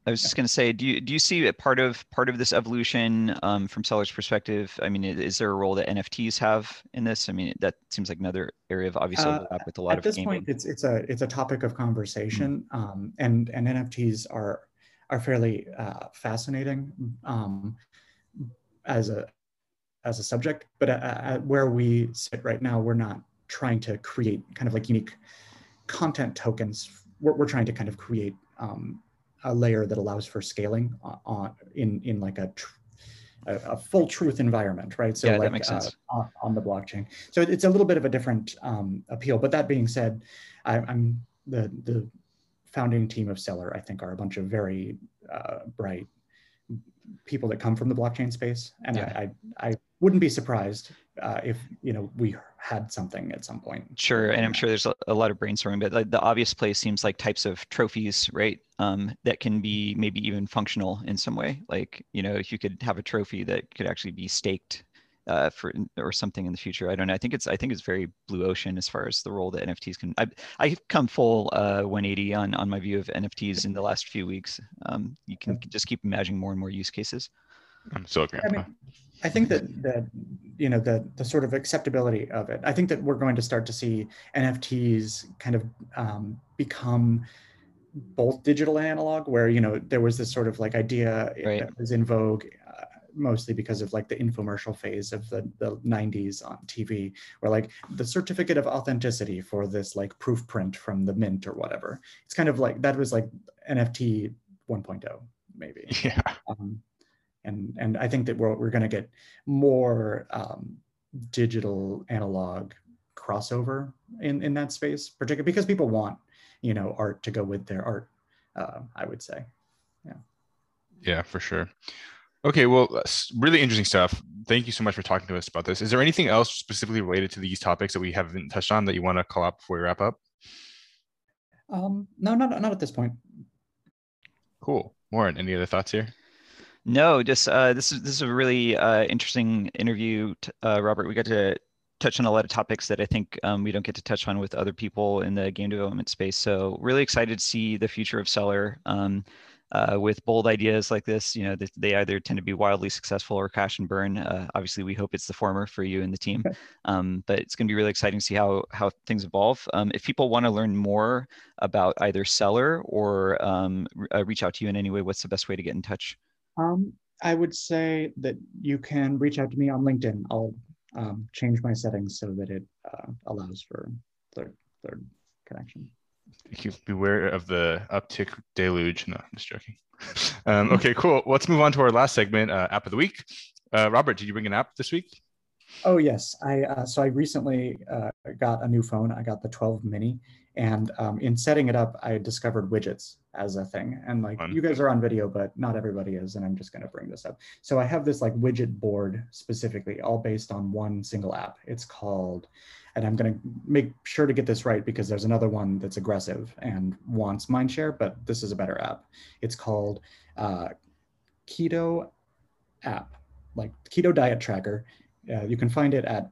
I was just going to say, do you do you see part of part of this evolution um, from Celer's perspective? I mean, is there a role that NFTs have in this? I mean, that seems like another area of obviously uh, with a lot at of. At this point, it's it's a it's a topic of conversation, mm-hmm. um, and and NFTs are are fairly uh, fascinating um, as a as a subject, but at, at where we sit right now, we're not trying to create kind of like unique content tokens. We're, we're trying to kind of create um, a layer that allows for scaling on, in in like a, tr- a, a full truth environment, right? So yeah, like, that makes sense. Uh, on the blockchain. So it's a little bit of a different um, appeal. But that being said, I, am the the founding team of Celer. I think are a bunch of very uh, bright people that come from the blockchain space, and yeah. I, I, I wouldn't be surprised uh, if you know we had something at some point. Sure, and I'm sure there's a, lot of brainstorming, but like the obvious place seems like types of trophies, right? Um, that can be maybe even functional in some way. Like you know, if you could have a trophy that could actually be staked uh, for or something in the future. I don't know. I think it's I think it's very blue ocean as far as the role that NFTs can. I I've come full uh, 180 on on my view of NFTs in the last few weeks. Um, you can just keep imagining more and more use cases. I'm so agree. I mean, I think that that you know the the sort of acceptability of it. I think that we're going to start to see NFTs kind of um, become both digital and analog, where you know there was this sort of like idea right. that was in vogue mostly because of like the infomercial phase of the, the 90s on TV, where like the certificate of authenticity for this like proof print from the mint or whatever. It's kind of like that was like NFT 1.0 maybe. Yeah. Um, and and I think that we're we're going to get more um, digital analog crossover in in that space, particularly because people want you know art to go with their art. Uh, I would say, yeah. Yeah, for sure. Okay, well, really interesting stuff. Thank you so much for talking to us about this. Is there anything else specifically related to these topics that we haven't touched on that you want to call out before we wrap up? Um, no, not not at this point. Cool. Warren, any other thoughts here? No, just uh, this is this is a really uh, interesting interview, uh, Robert. We got to touch on a lot of topics that I think um, we don't get to touch on with other people in the game development space. So really excited to see the future of Celer. Um, uh, with bold ideas like this, you know, they, they, either tend to be wildly successful or crash and burn. Uh, obviously, we hope it's the former for you and the team. Um, but it's going to be really exciting to see how how things evolve. Um, if people want to learn more about either Celer or um, uh, reach out to you in any way, what's the best way to get in touch? Um, I would say that you can reach out to me on LinkedIn. I'll um, change my settings so that it uh, allows for third third connection You beware of the Upptic deluge. No, I'm just joking. Um, okay, cool. Let's move on to our last segment, uh, app of the week. Uh, Robert, did you bring an app this week? Oh yes, I uh, so I recently uh, got a new phone. I got the 12 mini, and um, in setting it up, I discovered widgets as a thing. And like Fun. you guys are on video, but not everybody is, and I'm just going to bring this up. So I have this like widget board specifically, all based on one single app. It's called and I'm going to make sure to get this right because there's another one that's aggressive and wants mindshare, but this is a better app. It's called uh, Keto App, like Keto Diet Tracker. Uh, you can find it at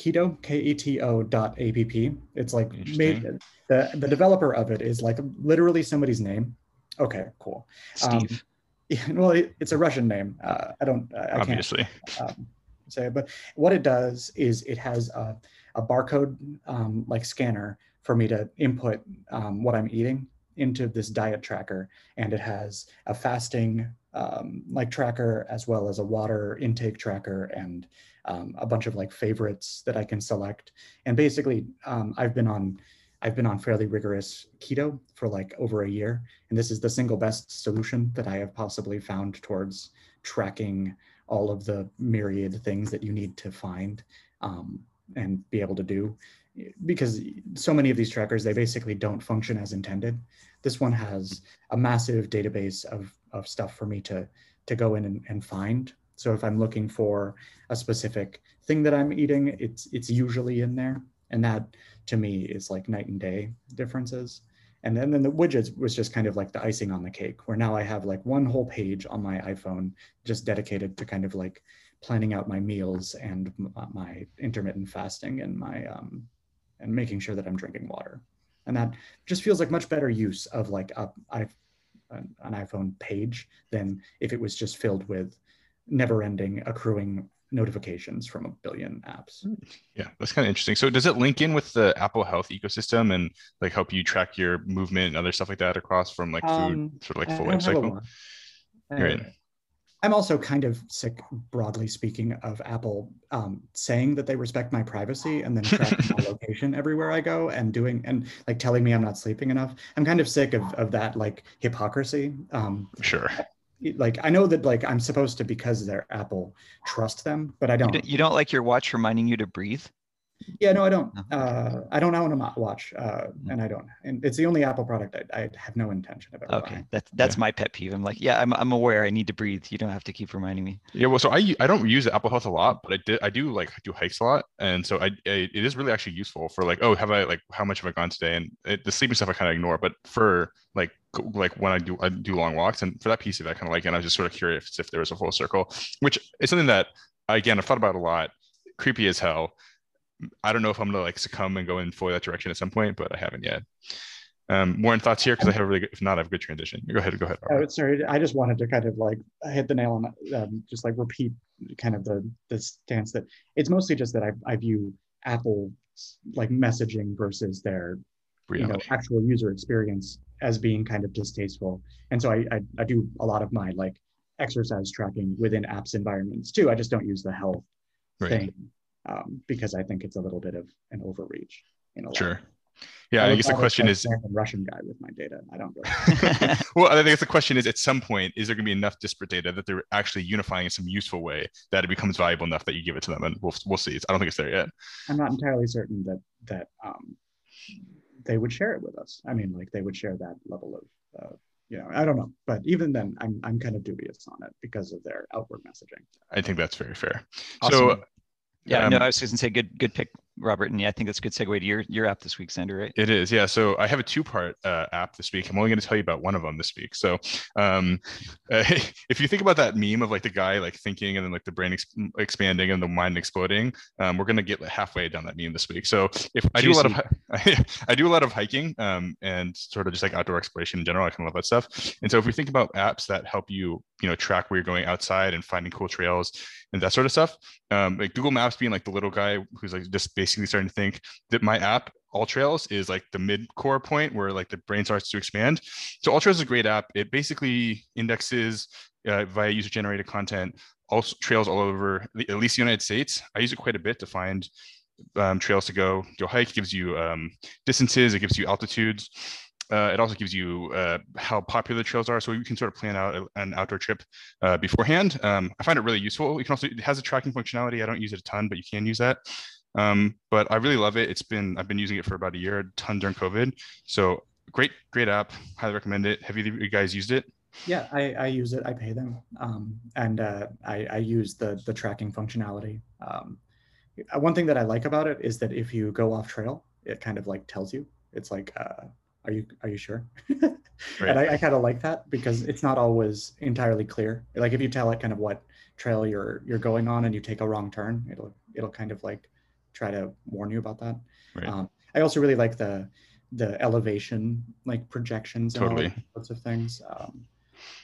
keto k-e-t-o dot app it's like made the the developer of it is like literally somebody's name. Okay cool. Steve um, yeah, well it, it's a russian name. Uh, i don't i obviously can't um, say it but what it does is it has a, a barcode um, like scanner for me to input um, what I'm eating into this diet tracker. And it has a fasting um, like tracker as well as a water intake tracker and um, a bunch of like favorites that I can select. And basically um, I've been on I've been on fairly rigorous keto for like over a year. And this is the single best solution that I have possibly found towards tracking all of the myriad things that you need to find um, and be able to do because so many of these trackers they basically don't function as intended this one has a massive database of, of stuff for me to to go in and, and find so if i'm looking for a specific thing that i'm eating it's it's usually in there and that to me is like night and day differences and then, then the widgets was just kind of like the icing on the cake where now i have like one whole page on my iphone just dedicated to kind of like planning out my meals and uh, my intermittent fasting and my um, and making sure that I'm drinking water. and that just feels like much better use of like a, an iPhone page than if it was just filled with never-ending accruing notifications from a billion apps. Yeah, that's kind of interesting. So does it link in with the Apple Health ecosystem and like help you track your movement and other stuff like that across from like food, um, sort of like full life cycle? Right. I'm also kind of sick, broadly speaking, of Apple um, saying that they respect my privacy and then tracking my location everywhere I go and doing and like telling me I'm not sleeping enough. I'm kind of sick of of that like hypocrisy. Um, sure like I know that like I'm supposed to because they're Apple trust them, but I don't. You don't, you don't like your watch reminding you to breathe? Yeah, no, I don't. Uh, I don't own a watch, uh, mm. and I don't. And it's the only Apple product I, I have no intention of ever Okay, buying. that's that's yeah. my pet peeve. I'm like, yeah, I'm I'm aware I need to breathe. You don't have to keep reminding me. Yeah, well, so I I don't use Apple Health a lot, but I did I do like do hikes a lot, and so I, I it is really actually useful for like, oh, have I like how much have I gone today? And it, the sleeping stuff I kind of ignore, but for like like when I do I do long walks, and for that piece of it, I kind of like, it, and I was just sort of curious if there was a full circle, which is something that again I've thought about a lot. Creepy as hell I don't know if I'm gonna like succumb and go in for that direction at some point, but I haven't yet. Um, Warren, thoughts here because I have a really good, if not, I have a good transition. Go ahead, go ahead. Oh, sorry, I just wanted to kind of like hit the nail on, um, just like repeat kind of the the stance that it's mostly just that I I view Apple like messaging versus their you know actual user experience as being kind of distasteful, and so I, I I do a lot of my like exercise tracking within apps environments too. I just don't use the health right. thing um, because I think it's a little bit of an overreach. In a sure. Yeah, I, I guess the question is a Russian guy with my data. I don't really. well, I think the question is at some point, is there going to be enough disparate data that they're actually unifying in some useful way that it becomes valuable enough that you give it to them, and we'll we'll see. I don't think it's there yet. I'm not entirely certain that that um, they would share it with us. I mean, like they would share that level of. Uh, you know, I don't know, but even then, I'm I'm kind of dubious on it because of their outward messaging. I think that's very fair. Awesome. So yeah, um, no, I was just gonna say good, good pick, Robert, and yeah, I think that's a good segue to your your app this week, Xander. Right? It is, yeah. So I have a two part uh, app this week. I'm only going to tell you about one of them this week. So um, uh, if you think about that meme of like the guy like thinking and then like the brain ex- expanding and the mind exploding, um, we're going to get halfway down that meme this week. So if I do a lot of I do a lot of hiking um, and sort of just like outdoor exploration in general, I kind of love that stuff. And so if we think about apps that help you you know track where you're going outside and finding cool trails and that sort of stuff. Um, like Google Maps being like the little guy who's like just basically starting to think that my app AllTrails is like the mid core point where like the brain starts to expand. So AllTrails is a great app. It basically indexes uh, via user generated content all trails all over at least the United States. I use it quite a bit to find um, trails to go go hike. It gives you um, distances. It gives you altitudes. Uh, it also gives you uh, how popular the trails are, so you can sort of plan out a, an outdoor trip uh, beforehand. Um, I find it really useful. You can also it has a tracking functionality. I don't use it a ton, but you can use that. Um, but I really love it. It's been I've been using it for about a year, a ton during COVID. So great, great app. Highly recommend it. Have of you guys used it? Yeah, I, I use it. I pay them, um, and uh, I, I use the the tracking functionality. Um, one thing that I like about it is that if you go off trail, it kind of like tells you. It's like uh, are you are you sure right. and i, I kind of like that because it's not always entirely clear like if you tell it kind of what trail you're you're going on and you take a wrong turn it'll it'll kind of like try to warn you about that right. um, i also really like the the elevation like projections and totally. all sorts of things um,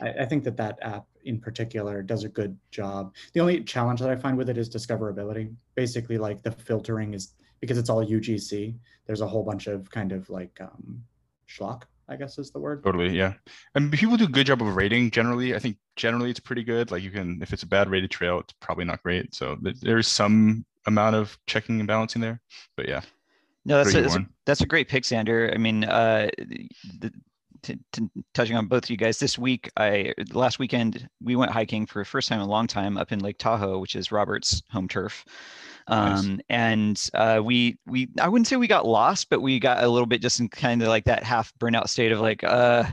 I, I think that that app in particular does a good job the only challenge that i find with it is discoverability basically like the filtering is because it's all ugc there's a whole bunch of kind of like um, schlock I guess is the word. Totally, yeah. And people do a good job of rating generally. I think generally it's pretty good. Like you can, if it's a bad rated trail, it's probably not great. So there's some amount of checking and balancing there. But yeah. No, that's a, that's, a, that's, a, great pick, Xander. I mean, uh, the, to, to, touching on both of you guys this week i last weekend we went hiking for the first time in a long time up in lake tahoe which is robert's home turf um, nice. and uh, we we I wouldn't say we got lost, but we got a little bit just in kind of like that half burnout state of like, uh,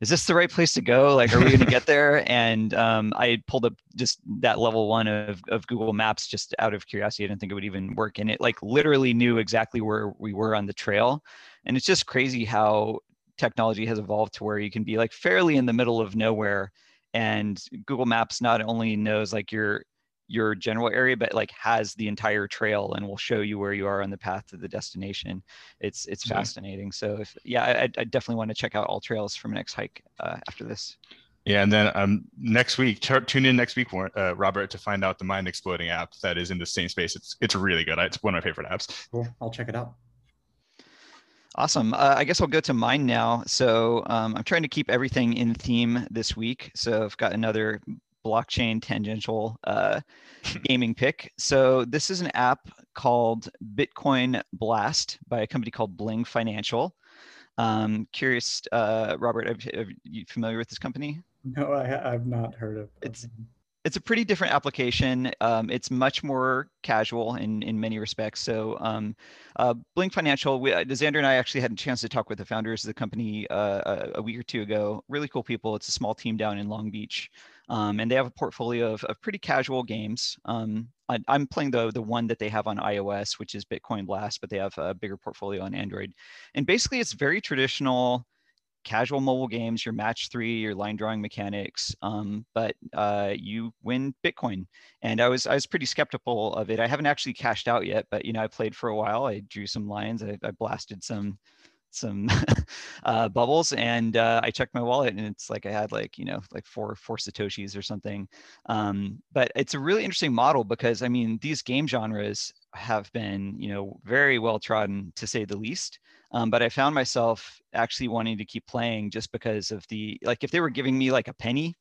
is this the right place to go? Like, are we going to get there? And um, I pulled up just that level one of, of Google Maps just out of curiosity. I didn't think it would even work. And it like literally knew exactly where we were on the trail. And it's just crazy how technology has evolved to where you can be like fairly in the middle of nowhere. And Google Maps not only knows like your your general area, but like has the entire trail and will show you where you are on the path to the destination. It's it's yeah. fascinating. So if yeah, I, I definitely want to check out AllTrails from next hike uh, after this. Yeah, and then um, next week, t- tune in next week, uh, Robert, to find out the mind exploding app that is in the same space. It's it's really good. It's one of my favorite apps. Cool. I'll check it out. Awesome. Uh, I guess I'll go to mine now. So um, I'm trying to keep everything in theme this week. So I've got another blockchain tangential uh, gaming pick. So this is an app called Bitcoin Blast by a company called Bling Financial. Um, curious, uh, Robert, are, are you familiar with this company? No, I, have not heard of. It's it's a pretty different application. Um, it's much more casual in in many respects. So, um, uh, Bling Financial, we, uh, Xander and I actually had a chance to talk with the founders of the company uh, a, a, week or two ago. Really cool people. It's a small team down in Long Beach, um, and they have a portfolio of, of pretty casual games. Um, I, am playing the the one that they have on iOS, which is Bitcoin Blast, but they have a bigger portfolio on Android. And basically, it's very traditional casual mobile games, your match three, your line drawing mechanics, um, but uh, you win Bitcoin. And I was I was pretty skeptical of it. I haven't actually cashed out yet, but you know I played for a while. I drew some lines. I, I blasted some some uh, bubbles and uh, I checked my wallet and it's like I had like you know like four four satoshis or something. Um, but it's a really interesting model because I mean these game genres have been you know very well trodden to say the least. Um, but I found myself actually wanting to keep playing just because of the like if they were giving me like a penny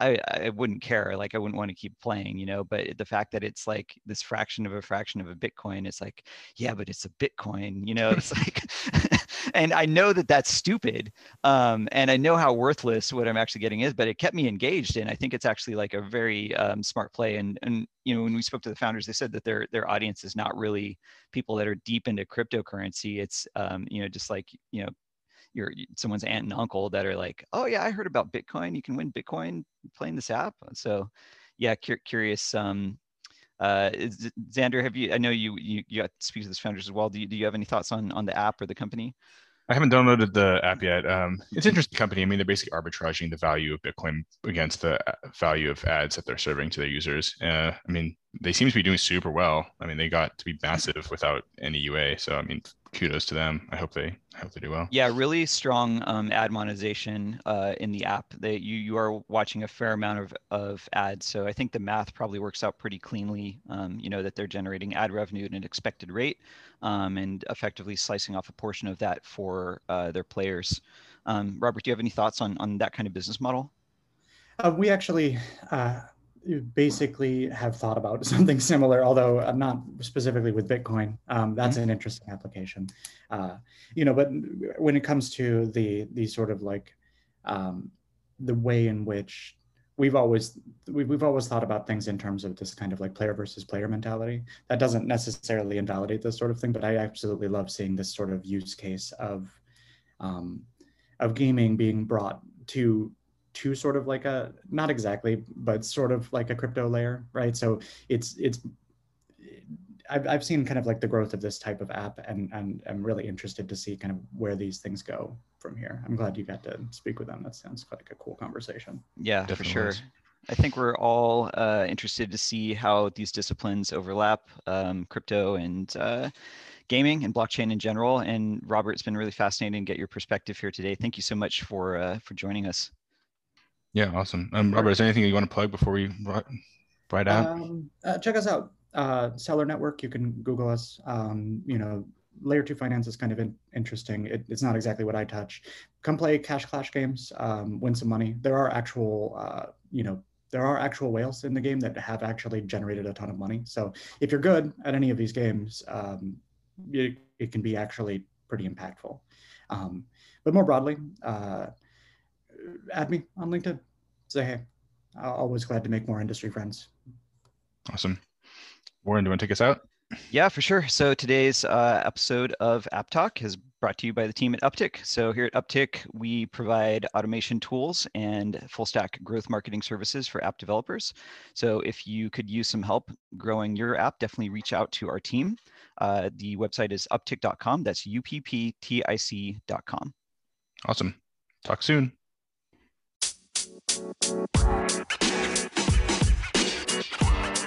I, I wouldn't care. Like I wouldn't want to keep playing, you know. But the fact that it's like this fraction of a fraction of a Bitcoin, it's like, yeah, but it's a Bitcoin, you know. It's like, and I know that that's stupid, um, and I know how worthless what I'm actually getting is. But it kept me engaged, and I think it's actually like a very um, smart play. And and you know, when we spoke to the founders, they said that their their audience is not really people that are deep into cryptocurrency. It's um, you know, just like you know your someone's aunt and uncle that are like, oh yeah, I heard about Bitcoin. You can win Bitcoin playing this app. So yeah, cu- curious. Um, uh, Xander, have you? I know you you, you got to speak to this founders as well. Do you, do you have any thoughts on on the app or the company? I haven't downloaded the app yet. Um, it's an interesting company. I mean, they're basically arbitraging the value of Bitcoin against the uh, value of ads that they're serving to their users. Uh, I mean, they seem to be doing super well. I mean, they got to be massive without any UA. So, I mean, kudos to them. I hope they I hope they do well. Yeah, really strong um, ad monetization uh, in the app. That you you are watching a fair amount of of ads. So I think the math probably works out pretty cleanly. Um, you know that they're generating ad revenue at an expected rate, um, and effectively slicing off a portion of that for uh, their players. Um, Robert, do you have any thoughts on on that kind of business model? Uh, we actually uh, basically have thought about something similar, although I'm not specifically with Bitcoin. Um, that's mm-hmm. an interesting application, uh, you know. But when it comes to the the sort of like um, the way in which we've always we've, we've always thought about things in terms of this kind of like player versus player mentality. That doesn't necessarily invalidate this sort of thing, but I absolutely love seeing this sort of use case of um, of gaming being brought to to sort of like a not exactly but sort of like a crypto layer right so it's it's I've, I've seen kind of like the growth of this type of app and, and I'm really interested to see kind of where these things go from here. I'm glad you got to speak with them. That sounds like a cool conversation. Yeah, Definitely for sure. I think we're all uh, interested to see how these disciplines overlap, um, crypto and uh, gaming and blockchain in general. And Robert, it's been really fascinating to get your perspective here today. Thank you so much for uh, for joining us. Yeah, awesome. Um, Robert, is there anything you want to plug before we write out? Um, uh, check us out. Uh, Celer Network. You can Google us. Um, you know, layer two finance is kind of in, interesting. It, it's not exactly what I touch. Come play Cash Clash games. Um, win some money. There are actual, uh, you know, there are actual whales in the game that have actually generated a ton of money. So if you're good at any of these games, um, it, it, can be actually pretty impactful. Um, but more broadly, uh, add me on LinkedIn. Say hey. I'm always glad to make more industry friends. Awesome. Warren, do you want to take us out? Yeah, for sure. So today's uh, episode of App Talk is brought to you by the team at Upptic. So here at Upptic, we provide automation tools and full stack growth marketing services for app developers. So if you could use some help growing your app, definitely reach out to our team. Uh, the website is upptic.com. That's U-P-P-T-I-C.com. Awesome. Talk soon. Thank you.